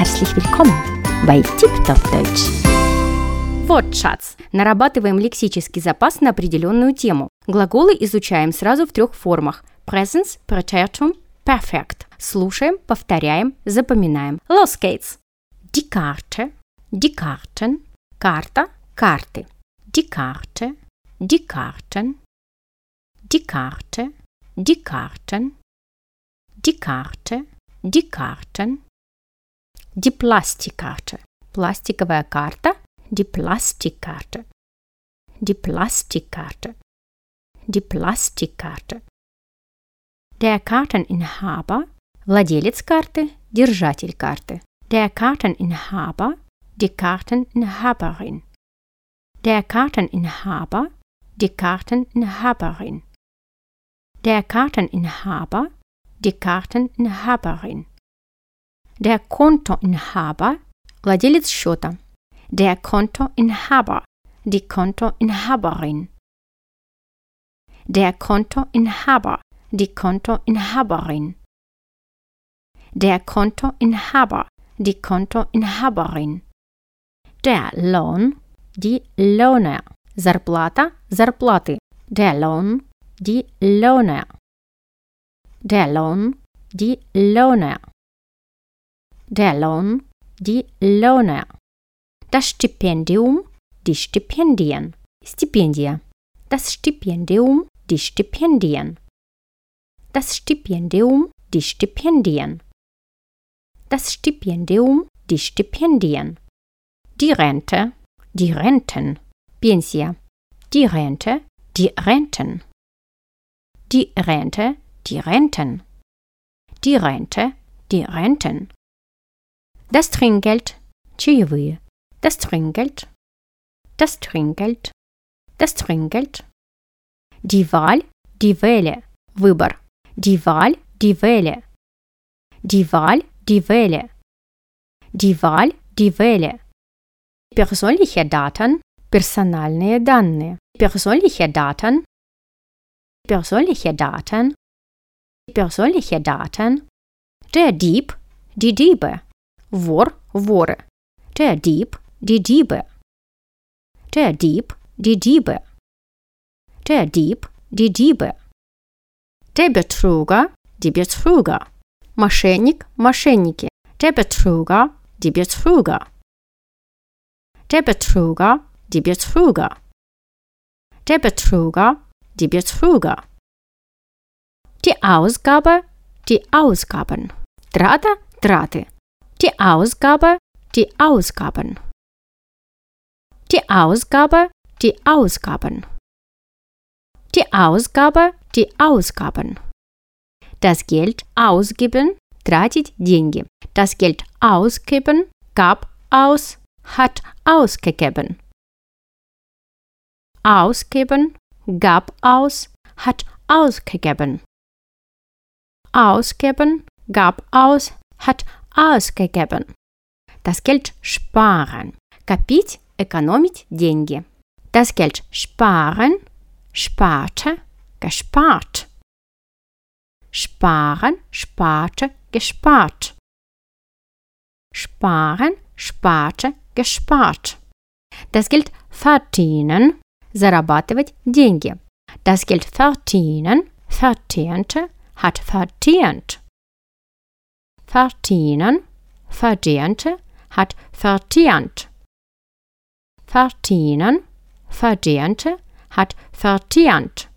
Herzlich willkommen bei TipTop Deutsch. Wortschatz. Нарабатываем лексический запас на определенную тему. Глаголы изучаем сразу в трех формах. Presence, Pretertum, Perfect. Слушаем, повторяем, запоминаем. Los geht's. Die Karte, die Karten, Карта, карты. Die Karte, die Karten, die Karte, die Karten, die Karte, die Karten, die Plastikkarte, пластиковая карта, die Plastikkarte, die Plastikkarte, die Plastikkarte. Der Karteninhaber, владелец карты, держатель карты. Der Karteninhaber, die Karteninhaberin. Der Karteninhaber, die Karteninhaberin. Der Karteninhaber, die Karteninhaberin. Der Kontoinhaber, владелец счета. Der Kontoinhaber, die Kontoinhaberin. Der Kontoinhaber, die Kontoinhaberin. Der Kontoinhaber, die Kontoinhaberin. Der Lohn, die Lohner. Зарплата, зарплаты. Der Lohn, die Lohner. Der Lohn, die Lohner. der Lohn, die Löhne. Das Stipendium, die Stipendien, Stipendie. Das Stipendium, die Stipendien. Das Stipendium, die Stipendien. Das Stipendium, die Stipendien. Die Rente, die Renten, Pensia. Die Rente, die Renten. Die Rente, die Renten. Die Rente, die Renten. Das Trinkgeld, чаевые. Das Trinkgeld, das Trinkgeld, das Trinkgeld. Die Wahl, die Wähle, выбор. Die Wahl, die Wähle. Die Wahl, die Wähle. Die Wahl, die Wähle. Persönliche Daten, персональные данные. Persönliche Daten, persönliche Daten, persönliche Daten. Der Dieb, die Diebe. Вор, воры. Der Dieb, die Diebe. Der Dieb, die Diebe. Der Dieb, die Diebe. Der Betrüger, die Betrüger. Мошенник, мошенники. Der Betrüger, die Betrüger. Der Betrüger, die Betrüger. Der Betrüger, die Betrüger. Die Ausgabe, die Ausgaben. Трата, траты. Die Ausgabe, die Ausgaben. Die Ausgabe, die Ausgaben. Die Ausgabe, die Ausgaben. Das Geld ausgeben, тратить деньги. Das Geld ausgeben, gab aus, hat ausgegeben. Ausgeben, gab aus, hat ausgegeben. Ausgeben, gab aus, hat ausgegeben. Das Geld sparen. Копить, экономить деньги. Das Geld sparen, sparte, gespart. Sparen, sparte, gespart. Sparen, sparte, gespart. Das Geld verdienen, зарабатывать деньги. Das Geld verdienen, verdiente, hat verdient. Verdienen, verdiente, hat verdient. Verdienen, verdiente, hat verdient.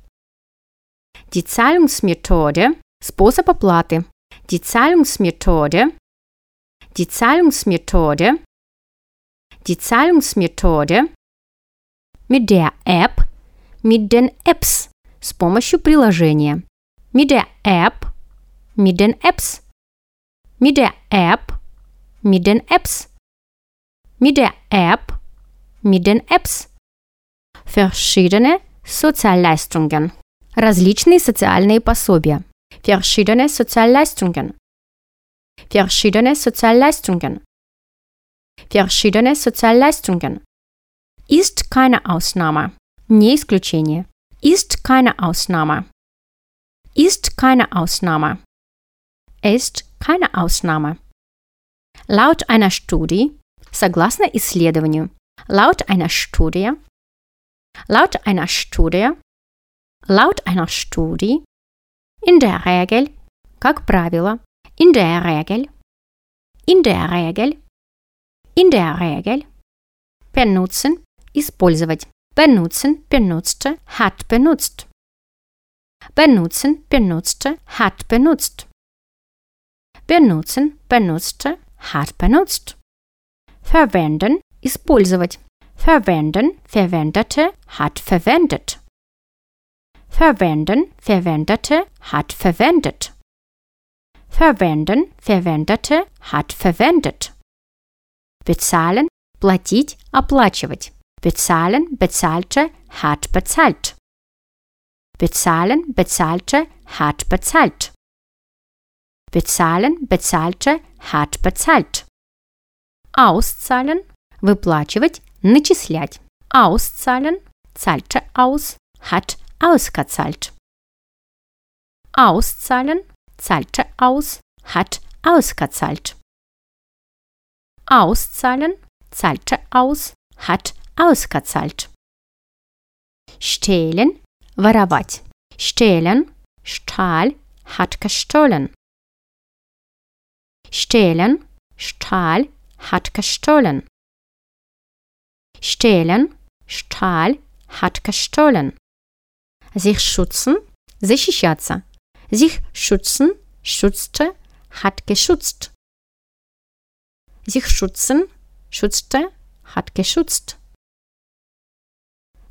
Die Zahlungsmethode, способ оплаты. Die Zahlungsmethode, die Zahlungsmethode, die Zahlungsmethode mit der App, mit den Apps, с помощью приложения. Mit der App, mit den Apps, mit der App, mit den Apps, mit der App, mit den Apps. Verschiedene Sozialleistungen. Различные социальные пособия. Verschiedene Sozialleistungen. Verschiedene Sozialleistungen. Verschiedene Sozialleistungen. Ist keine Ausnahme. Не исключение. Ist keine Ausnahme. Ist keine Ausnahme. Ist keine Ausnahme. Laut einer Studie, согласно исследованию, laut einer Studie, laut einer Studie, laut einer Studie, in der Regel, как правило, in der Regel, in der Regel, in der Regel, benutzen, использовать, benutzen, benutzte, hat benutzt, benutzen, benutzte, hat benutzt, benutzen, benutzte, hat benutzt, verwenden, использовать, verwenden, verwendete, hat verwendet, verwenden, verwendete, hat verwendet, verwenden, verwendete, hat verwendet, bezahlen, платить, оплачивать, bezahlen, bezahlte, hat bezahlt, bezahlen, bezahlte, hat bezahlt, bezahlen, bezahlte, hat bezahlt, auszahlen, выплачивать, начислять, auszahlen, zahlte aus, hat ausgezahlt, auszahlen, zahlte aus, hat ausgezahlt, auszahlen, zahlte aus, hat ausgezahlt, stehlen, воровать, stehlen, stahl, hat gestohlen, stehlen, stahl, hat gestohlen. Stehlen, Stahl, hat gestohlen. Sich schützen, защищаться. Sich schützen, schützte, hat geschützt. Sich schützen, schützte, hat geschützt.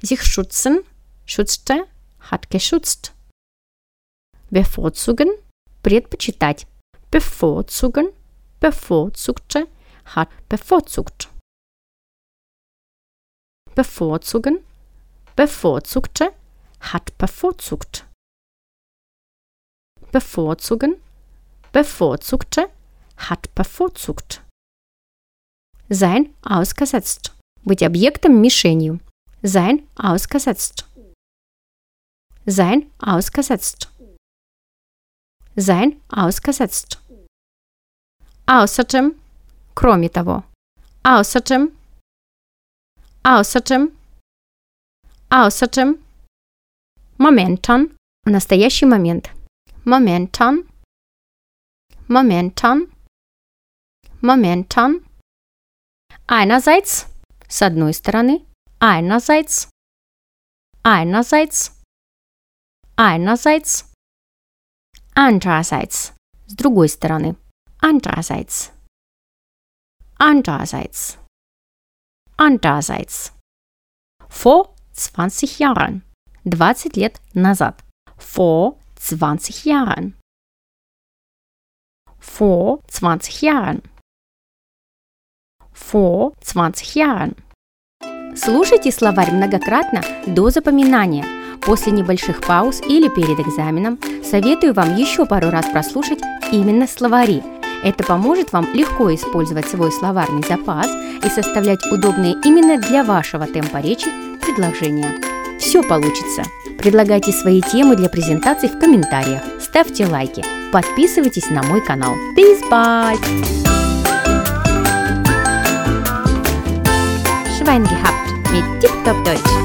Sich schützen, schützte, hat geschützt. Bevorzugen, предпочитать. Bevorzugen, bevorzugte, hat bevorzugt. Bevorzugen, bevorzugte, hat bevorzugt. Bevorzugen, bevorzugte, hat bevorzugt. Sein ausgesetzt. Быть объектом мишенью. Sein ausgesetzt. Sein ausgesetzt. Sein ausgesetzt. Außerdem, кроме того. Außerdem, außerdem, außerdem, momentan, настоящий момент. Momentan, momentan, momentan. Einerseits, с одной стороны, einerseits, einerseits, einerseits, andererseits, с другой стороны, andererseits, andererseits, andererseits. Vor 20 Jahren, 20 лет назад. Vor 20 Jahren. Vor 20 Jahren. Vor 20 Jahren. Слушайте словарь многократно до запоминания. После небольших пауз или перед экзаменом советую вам еще пару раз прослушать именно словари. Это поможет вам легко использовать свой словарный запас и составлять удобные именно для вашего темпа речи предложения. Все получится! Предлагайте свои темы для презентаций в комментариях, ставьте лайки, подписывайтесь на мой канал. Bis bald! Schwein gehabt mit Tip Deutsch.